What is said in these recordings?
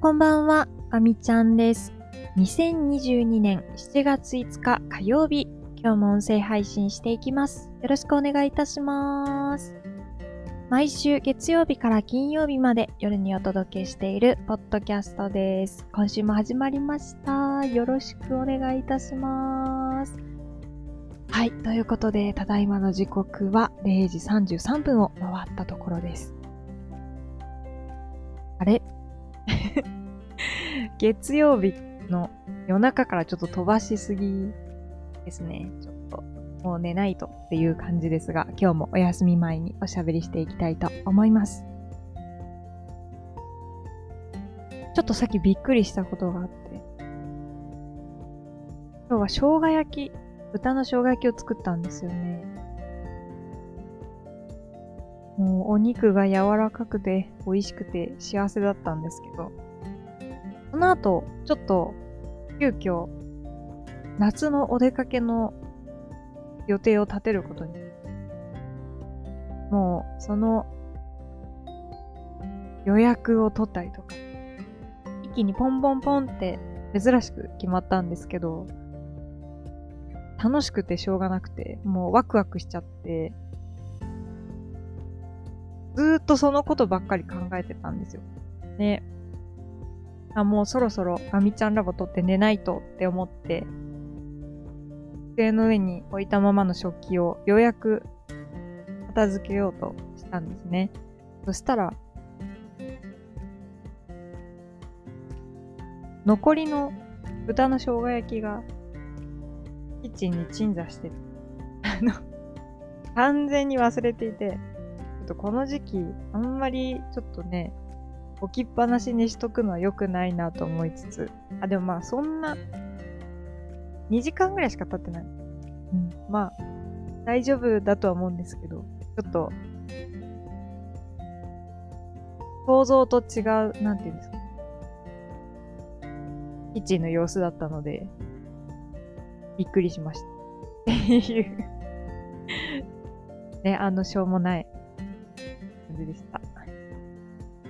こんばんは、あみちゃんです。2022年7月5日火曜日、今日も音声配信していきます。よろしくお願いいたします。毎週月曜日から金曜日まで夜にお届けしているポッドキャストです。今週も始まりました。よろしくお願いいたします。はい、ということで、ただいまの時刻は0時33分を回ったところです。あれ？月曜日の夜中からちょっと飛ばしすぎですね。ちょっと、もう寝ないとっていう感じですが、今日もお休み前におしゃべりしていきたいと思います。ちょっとさっきびっくりしたことがあって、今日は生姜焼き、豚の生姜焼きを作ったんですよね。もうお肉が柔らかくて美味しくて幸せだったんですけど、その後、ちょっと、急遽、夏のお出かけの予定を立てることに。もう、その、予約を取ったりとか、一気にポンポンポンって珍しく決まったんですけど、楽しくてしょうがなくて、もうワクワクしちゃって、ずーっとそのことばっかり考えてたんですよ。ね。あ、もうそろそろガミちゃんラボ取って寝ないとって思って、机の上に置いたままの食器をようやく片付けようとしたんですね。そしたら、残りの豚の生姜焼きがキッチンに鎮座してて、あの、完全に忘れていて、ちょっとこの時期、あんまりちょっとね、置きっぱなしにしとくのは良くないなと思いつつ、あ、でもまあそんな、2時間ぐらいしか経ってない。うん、まあ、大丈夫だとは思うんですけど、ちょっと、想像と違う、なんていうんですか。キッチンの様子だったので、びっくりしました。っていうね、あの、しょうもない感じでした。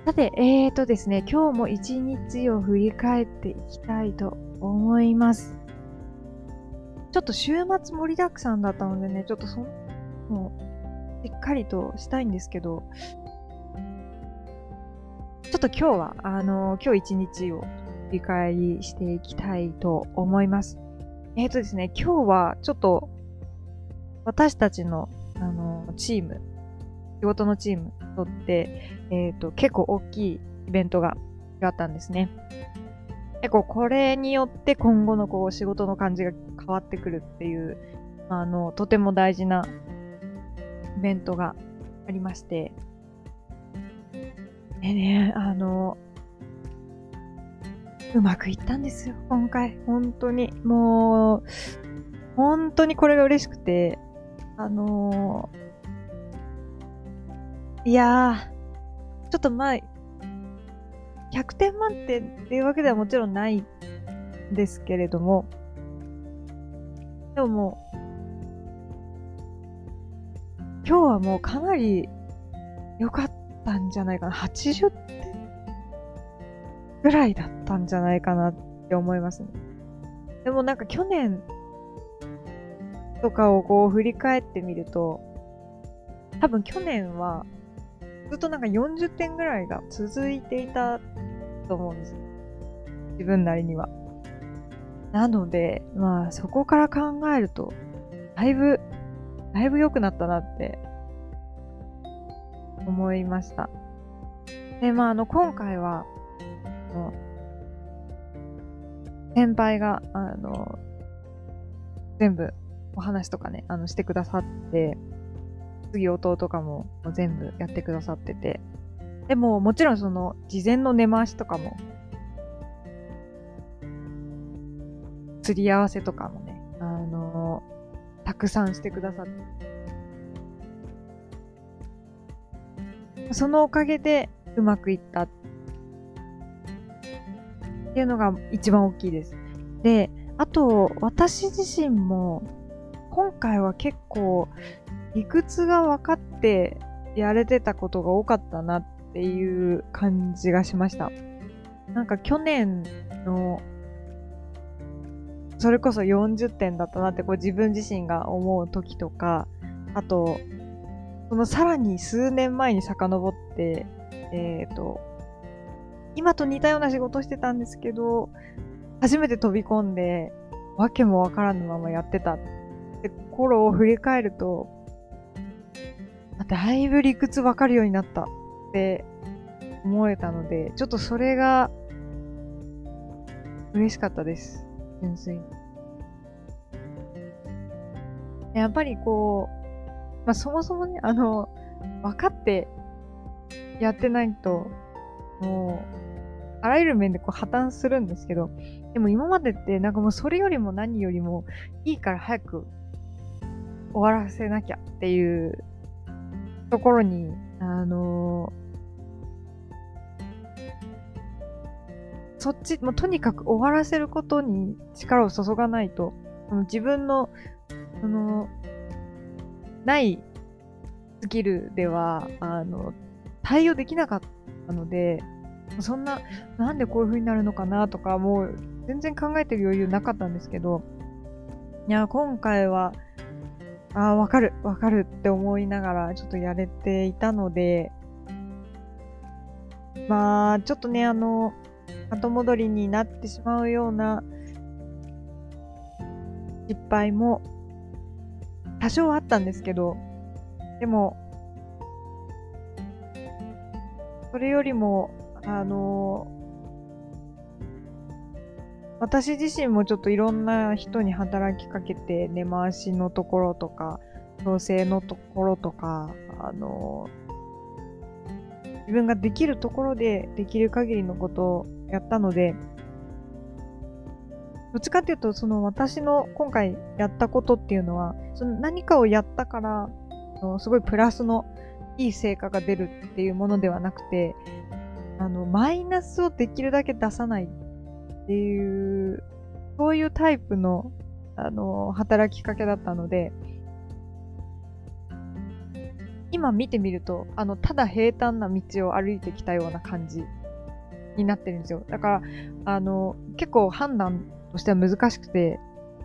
さて、えーとですね、今日も一日を振り返っていきたいと思います。ちょっと週末盛りだくさんだったのでね、ちょっとその、しっかりとしたいんですけど、ちょっと今日は、あの、今日一日を振り返りしていきたいと思います。えーとですね、今日はちょっと、私たちの、あの、チーム、仕事のチームとって、えっ、と、結構大きいイベントがあったんですね。結構これによって今後のこう仕事の感じが変わってくるっていう、あの、とても大事なイベントがありまして。でね、あの、うまくいったんですよ、今回。本当に。もう、本当にこれが嬉しくて、あのいやー、ちょっとまあ、100点満点っていうわけではもちろんないですけれども、でももう、今日はもうかなり良かったんじゃないかな。80点ぐらいだったんじゃないかなって思いますね。でもなんか去年とかをこう振り返ってみると、多分去年はずっとなんか40点ぐらいが続いていたと思うんですよ。自分なりには。なので、まあそこから考えると、だいぶ、だいぶ良くなったなって思いました。で、まああの今回は、先輩が、あの、全部お話とかね、あのしてくださって、次弟とかも全部やってくださってて。でも、もちろんその、事前の根回しとかも、釣り合わせとかもね、あのたくさんしてくださって。そのおかげでうまくいったっていうのが一番大きいです。で、あと、私自身も、今回は結構、理屈が分かってやれてたことが多かったなっていう感じがしました。なんか去年の、それこそ40点だったなってこう自分自身が思う時とか、あと、そのさらに数年前に遡って、えっ、ー、と、今と似たような仕事してたんですけど、初めて飛び込んで、わけもわからぬままやってたって頃を振り返ると、だいぶ理屈わかるようになったって思えたので、ちょっとそれが嬉しかったです。純粋に。やっぱりこう、まあ、そもそもね、あの、分かってやってないと、もう、あらゆる面でこう破綻するんですけど、でも今までってなんかもうそれよりも何よりもいいから早く終わらせなきゃっていうところに、あのー、そっち、もうとにかく終わらせることに力を注がないと、その自分の、その、ないスキルでは、あの、対応できなかったので、そんな、なんでこういう風になるのかなとか、もう全然考えてる余裕なかったんですけど、いや、今回は、ああ、わかる、わかるって思いながらちょっとやれていたので、まあ、ちょっとね、あの、後戻りになってしまうような失敗も多少あったんですけど、でも、それよりも、あの、私自身もちょっといろんな人に働きかけて根回しのところとか、調整のところとか、あの、自分ができるところでできる限りのことをやったので、どっちかっていうと、その私の今回やったことっていうのは、その何かをやったから、すごいプラスのいい成果が出るっていうものではなくて、あの、マイナスをできるだけ出さないっていう、そういうタイプの、あの、働きかけだったので、今見てみると、あの、ただ平坦な道を歩いてきたような感じになってるんですよ。だから、あの、結構判断としては難しくて、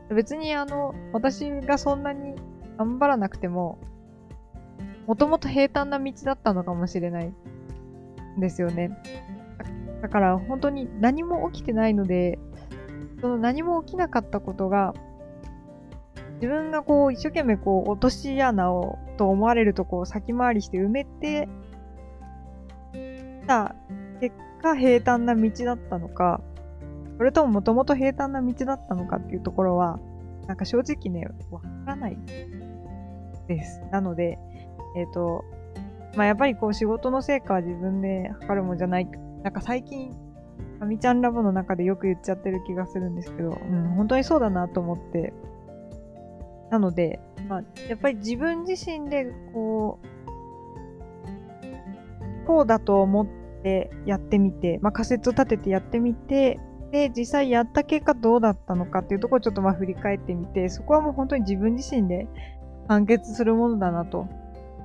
別にあの、私がそんなに頑張らなくても、もともと平坦な道だったのかもしれないんですよね。だから本当に何も起きてないので、その何も起きなかったことが、自分がこう一生懸命こう落とし穴をと思われるとこを先回りして埋めてた結果平坦な道だったのか、それとももともと平坦な道だったのかっていうところは、なんか正直ね、わからないです。なので、えっ、ー、と、まあ、やっぱりこう仕事の成果は自分で測るもんじゃないなんか最近、あみちゃんラボの中でよく言っちゃってる気がするんですけど、うん、本当にそうだなと思って。なので、まあ、やっぱり自分自身で、こう、こうだと思ってやってみて、まあ、仮説を立ててやってみて、で、実際やった結果どうだったのかっていうところをちょっとまあ振り返ってみて、そこはもう本当に自分自身で完結するものだなと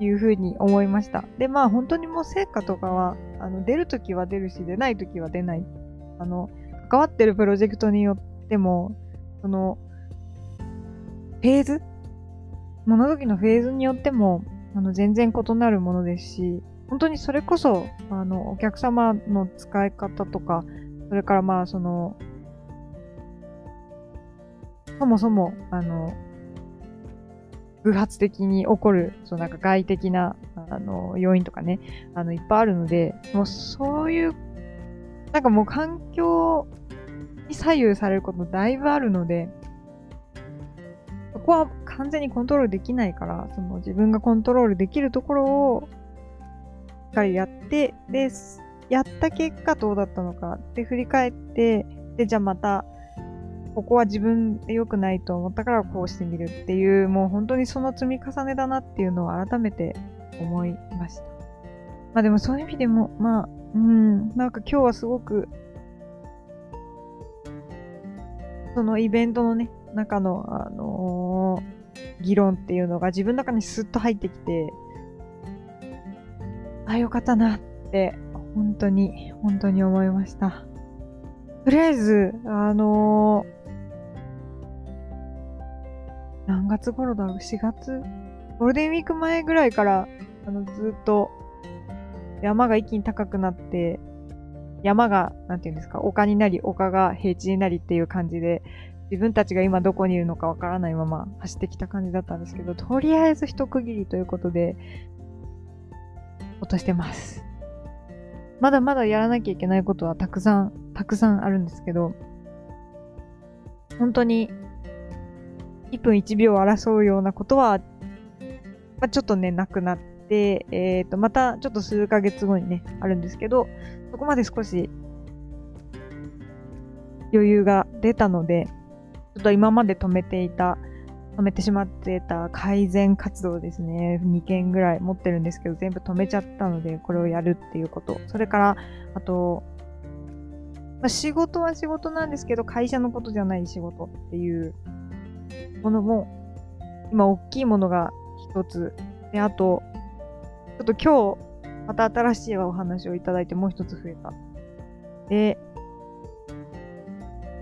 いうふうに思いました。で、まあ本当にもう成果とかは、あの、出るときは出るし、出ないときは出ない。あの、関わってるプロジェクトによっても、その、フェーズ？もの時のフェーズによっても、あの、全然異なるものですし、本当にそれこそ、あの、お客様の使い方とか、それからまあ、その、そもそも、あの、偶発的に起こる、そうなんか外的な、あの、要因とかね、あの、いっぱいあるので、もうそういう、なんかもう環境に左右されることだいぶあるので、そこは完全にコントロールできないから、その自分がコントロールできるところを、しっかりやって、で、やった結果どうだったのかって振り返って、で、じゃあまた、ここは自分で良くないと思ったからこうしてみるっていう、もう本当にその積み重ねだなっていうのを改めて思いました。まあでもそういう意味でも、まあ、うん、なんか今日はすごく、そのイベントのね、中の、あのー、議論っていうのが自分の中にスッと入ってきて、ああ、よかったなって、本当に、本当に思いました。とりあえず、あのー、月頃だろう ?4 月ゴールデンウィーク前ぐらいから、あの、ずっと、山が一気に高くなって、山が、なんていうんですか、丘になり、丘が平地になりっていう感じで、自分たちが今どこにいるのかわからないまま走ってきた感じだったんですけど、とりあえず一区切りということで、落としてます。まだまだやらなきゃいけないことはたくさん、たくさんあるんですけど、本当に、1分1秒を争うようなことは、まあ、ちょっとね、なくなって、えっ、ー、と、またちょっと数ヶ月後にね、あるんですけど、そこまで少し余裕が出たので、ちょっと今まで止めていた止めてしまってた改善活動ですね。2件ぐらい持ってるんですけど、全部止めちゃったので、これをやるっていうこと。それから、あと、まあ、仕事は仕事なんですけど、会社のことじゃない仕事っていうものも、今大きいものが一つ。で、あと、ちょっと今日、また新しいお話をいただいてもう一つ増えた。で、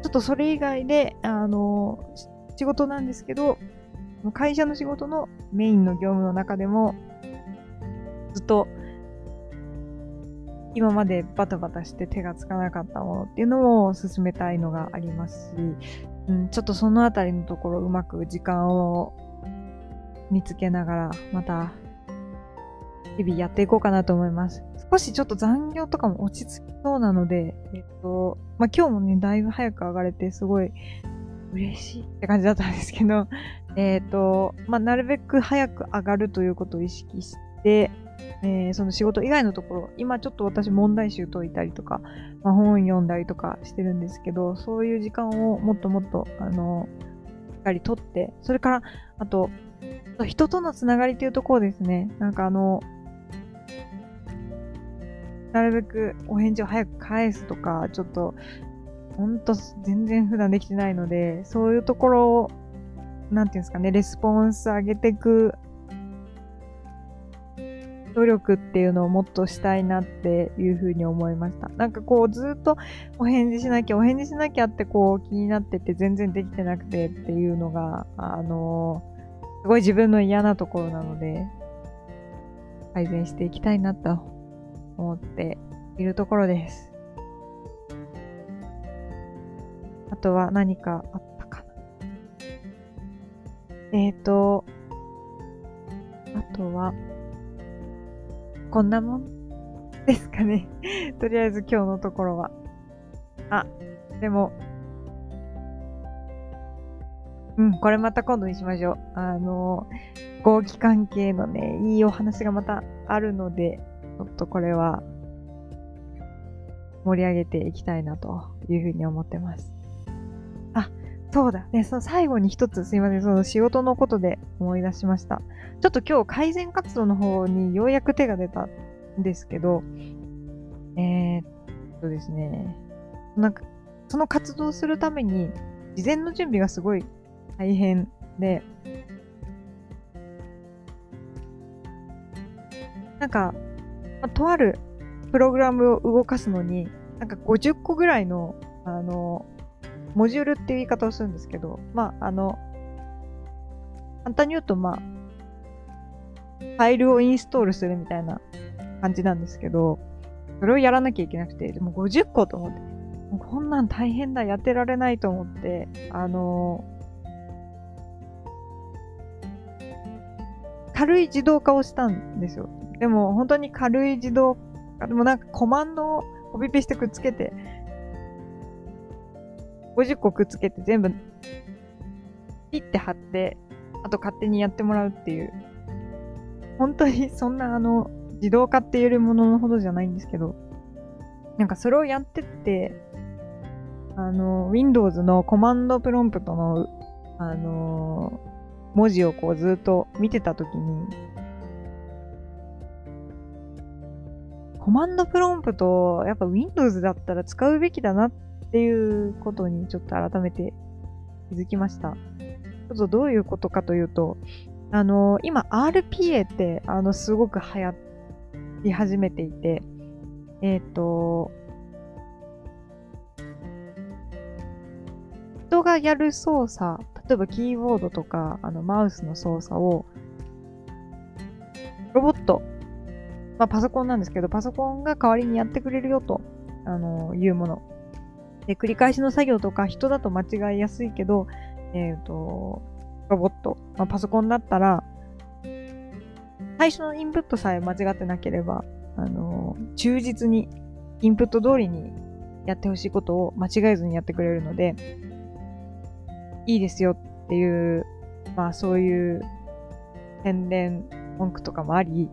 ちょっとそれ以外で、あの、仕事なんですけど、会社の仕事のメインの業務の中でも、ずっと今までバタバタして手がつかなかったものっていうのを進めたいのがありますし、うん、ちょっとそのあたりのところうまく時間を見つけながら、また日々やっていこうかなと思います。少しちょっと残業とかも落ち着きそうなので、えっと、まあ、今日もね、だいぶ早く上がれて、すごい嬉しいって感じだったんですけど、えっ、と、まあ、なるべく早く上がるということを意識して、えー、その仕事以外のところ、今ちょっと私問題集解いたりとか、まあ、本読んだりとかしてるんですけど、そういう時間をもっともっと、あの、しっかりとって、それから、あと、人とのつながりというところですね。なんかあの、なるべくお返事を早く返すとか、ちょっとほんと全然普段できてないので、そういうところを、なんていうんですかね、レスポンス上げていく努力っていうのをもっとしたいなっていうふうに思いました。なんかこうずっとお返事しなきゃ、お返事しなきゃってこう気になってて全然できてなくてっていうのが、あのー、すごい自分の嫌なところなので、改善していきたいなと思っているところです。あとは何かあったかな。えっ、ー、と、あとは、こんなもん？ですかね。とりあえず今日のところは。あ、でも、うん、これまた今度にしましょう。あの、合気関係のね、いいお話がまたあるので、ちょっとこれは盛り上げていきたいなというふうに思ってます。そうだ。ね、その最後に一つすいません。その仕事のことで思い出しました。ちょっと今日改善活動の方にようやく手が出たんですけど、えー、っとですね、なんか、その活動するために、事前の準備がすごい大変で、なんか、まあ、とあるプログラムを動かすのに、なんか50個ぐらいの、あの、モジュールっていう言い方をするんですけど、まあ、あの、簡単に言うと、まあ、ファイルをインストールするみたいな感じなんですけど、それをやらなきゃいけなくて、でも50個と思って、もうこんなん大変だ、やってられないと思って、あの軽い自動化をしたんですよ。でも本当に軽い自動化、でもなんかコマンドをコピペしてくっつけて、50個くっつけて全部ピッて貼って、あと勝手にやってもらうっていう。本当にそんなあの、自動化って言えるもののほどじゃないんですけど、なんかそれをやってって、あの、Windows のコマンドプロンプトの、あの文字をこうずっと見てたときに、コマンドプロンプト、やっぱ Windows だったら使うべきだなっっていうことにちょっと改めて気づきました。ちょっとどういうことかというと、あの、今 RPA って、あの、すごく流行り始めていて、えっ、ー、と、人がやる操作、例えばキーボードとか、あの、マウスの操作を、ロボット、まあ、パソコンなんですけど、パソコンが代わりにやってくれるよと、あの、いうもの。で、繰り返しの作業とか、人だと間違いやすいけど、えっ、ー、と、ロボット、まあ、パソコンだったら、最初のインプットさえ間違ってなければ、あの、忠実に、インプット通りにやってほしいことを間違えずにやってくれるので、いいですよっていう、まあそういう宣伝文句とかもあり、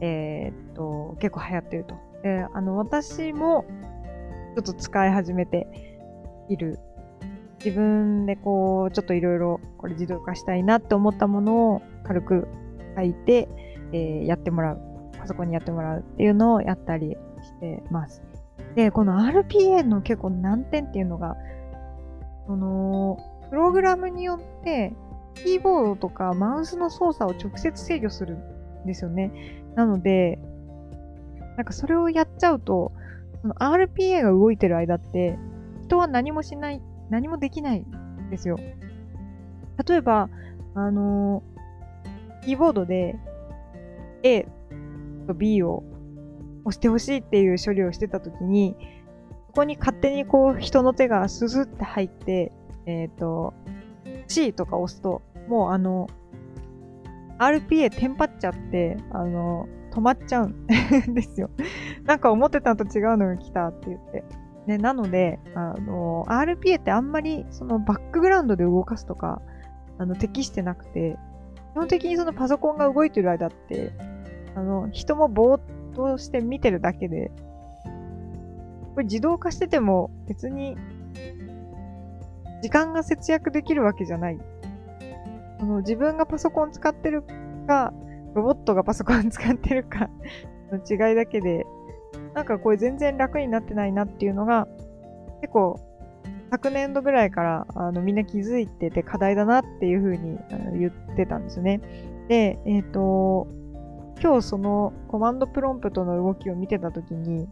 えー、っと、結構流行ってると。で、あの、私もちょっと使い始めている。自分でこう、ちょっといろいろこれ自動化したいなって思ったものを軽く書いて、えー、やってもらう。パソコンにやってもらうっていうのをやったりしてます。で、この RPA の結構難点っていうのが、その、プログラムによって、キーボードとかマウスの操作を直接制御するんですよね。なので、なんかそれをやっちゃうと、その RPA が動いてる間って、人は何もしない、何もできないんですよ。例えば、あのー、キーボードで A と B を押してほしいっていう処理をしてたときに、ここに勝手にこう人の手がスズって入って、えっ、ー、と、C とか押すと、もうあの、RPA テンパっちゃって、あの、止まっちゃうんですよ。なんか思ってたのと違うのが来たって言って。ね、なので、あの、RPA ってあんまりそのバックグラウンドで動かすとか、あの、適してなくて、基本的にそのパソコンが動いてる間って、あの、人もぼーっとして見てるだけで、これ自動化してても別に時間が節約できるわけじゃない。その自分がパソコン使ってるか、ロボットがパソコン使ってるかの違いだけで、なんかこれ全然楽になってないなっていうのが、結構、昨年度ぐらいからあのみんな気づいてて課題だなっていうふうに言ってたんですね。で、えっ、ー、と、今日そのコマンドプロンプトの動きを見てたときに、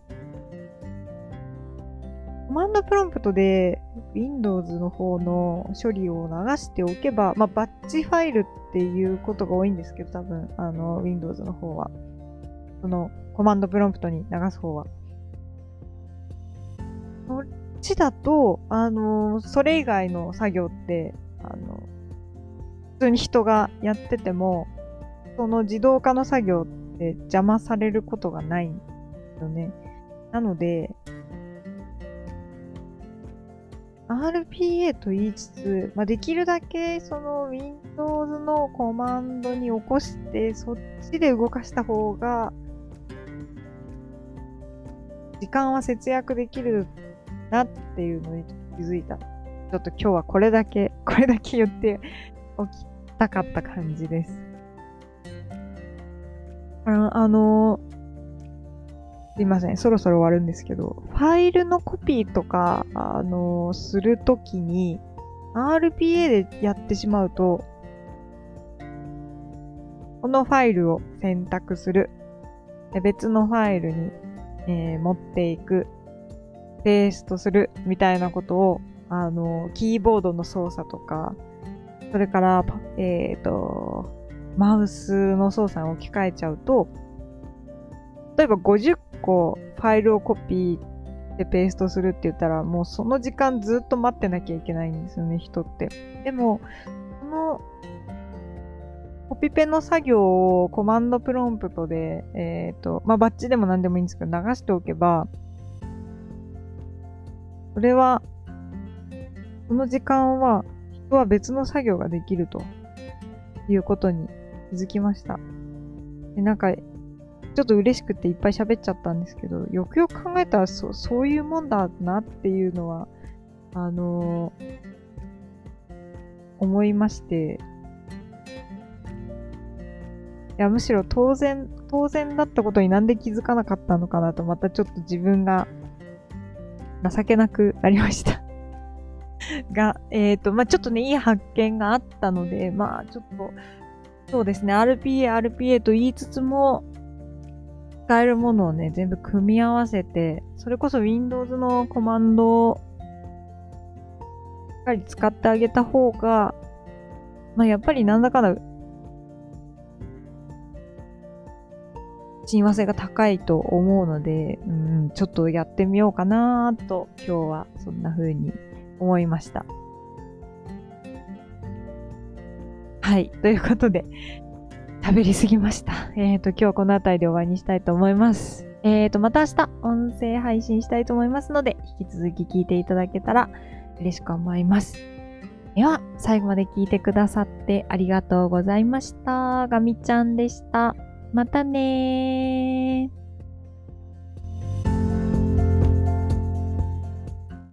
コマンドプロンプトで Windows の方の処理を流しておけば、まあ、バッチファイルっていうことが多いんですけど、多分、あの、Windows の方は。その、コマンドプロンプトに流す方は。そっちだと、あの、それ以外の作業って、あの、普通に人がやってても、その自動化の作業って邪魔されることがないんよね。なので、RPA と言いつつ、まあ、できるだけその Windows のコマンドに起こして、そっちで動かした方が、時間は節約できるなっていうのに気づいた。ちょっと今日はこれだけ、これだけ言っておきたかった感じです。ああのすいません、そろそろ終わるんですけど、ファイルのコピーとか、あのするときに、RPA でやってしまうと、このファイルを選択する。で別のファイルに、えー、持っていく。ペーストする。みたいなことを、あの、キーボードの操作とか、それから、えっ、ー、と、マウスの操作に置き換えちゃうと、例えば50個ファイルをコピーでペーストするって言ったら、もうその時間ずっと待ってなきゃいけないんですよね、人って。でも、その、コピペの作業をコマンドプロンプトで、えっ、ー、と、まあ、バッチでも何でもいいんですけど、流しておけば、それは、その時間は、人は別の作業ができるということに気づきました。でなんか、ちょっと嬉しくていっぱい喋っちゃったんですけど、よくよく考えたらそそういうもんだなっていうのは、あのー、思いまして、や、むしろ当然、当然だったことになんで気づかなかったのかなと、またちょっと自分が情けなくなりました。が、えっ、ー、と、まあ、ちょっとね、いい発見があったので、まあ、ちょっと、そうですね、RPA、RPA と言いつつも、使えるものをね、全部組み合わせて、それこそ Windows のコマンドをしっかり使ってあげた方が、まあやっぱりなんだかんだ、親和性が高いと思うので、うん、ちょっとやってみようかなと、今日はそんな風に思いました。はい。ということで、喋りすぎました。えっ、ー、と、今日はこの辺りで終わりにしたいと思います。えっ、ー、と、また明日、音声配信したいと思いますので、引き続き聞いていただけたら嬉しく思います。では、最後まで聞いてくださってありがとうございました。ガミちゃんでした。またねー。